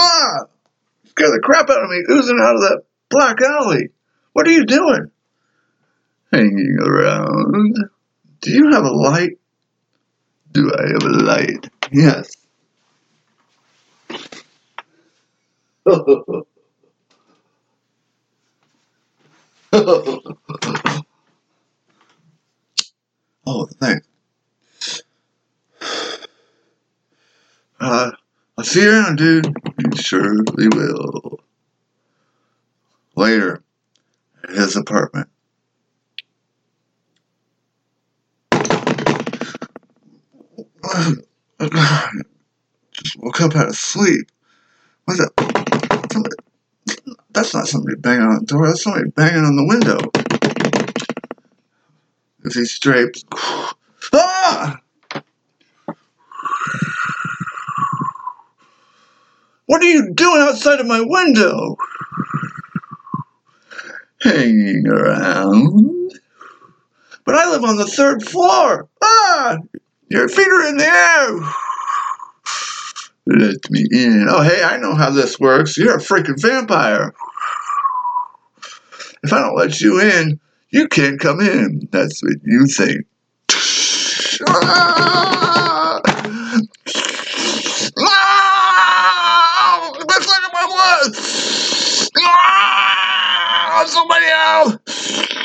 Ah! Scare the crap out of me, oozing out of that black alley. What are you doing? Hanging around. Do you have a light? Do I have a light? Yes. oh, thanks. Uh, I'll see you around, dude. You surely will. Later, at his apartment. Just woke up out of sleep. What the? Somebody, that's not somebody banging on the door. That's somebody banging on the window. If he's draped. Ah! What are you doing outside of my window? Hanging around. But I live on the third floor. Ah! Your feet are in the air. Let me in. Oh, hey, I know how this works. You're a freaking vampire. If I don't let you in, you can't come in. That's what you think. Ah! Ah! That's like my blood. Ah! Somebody else.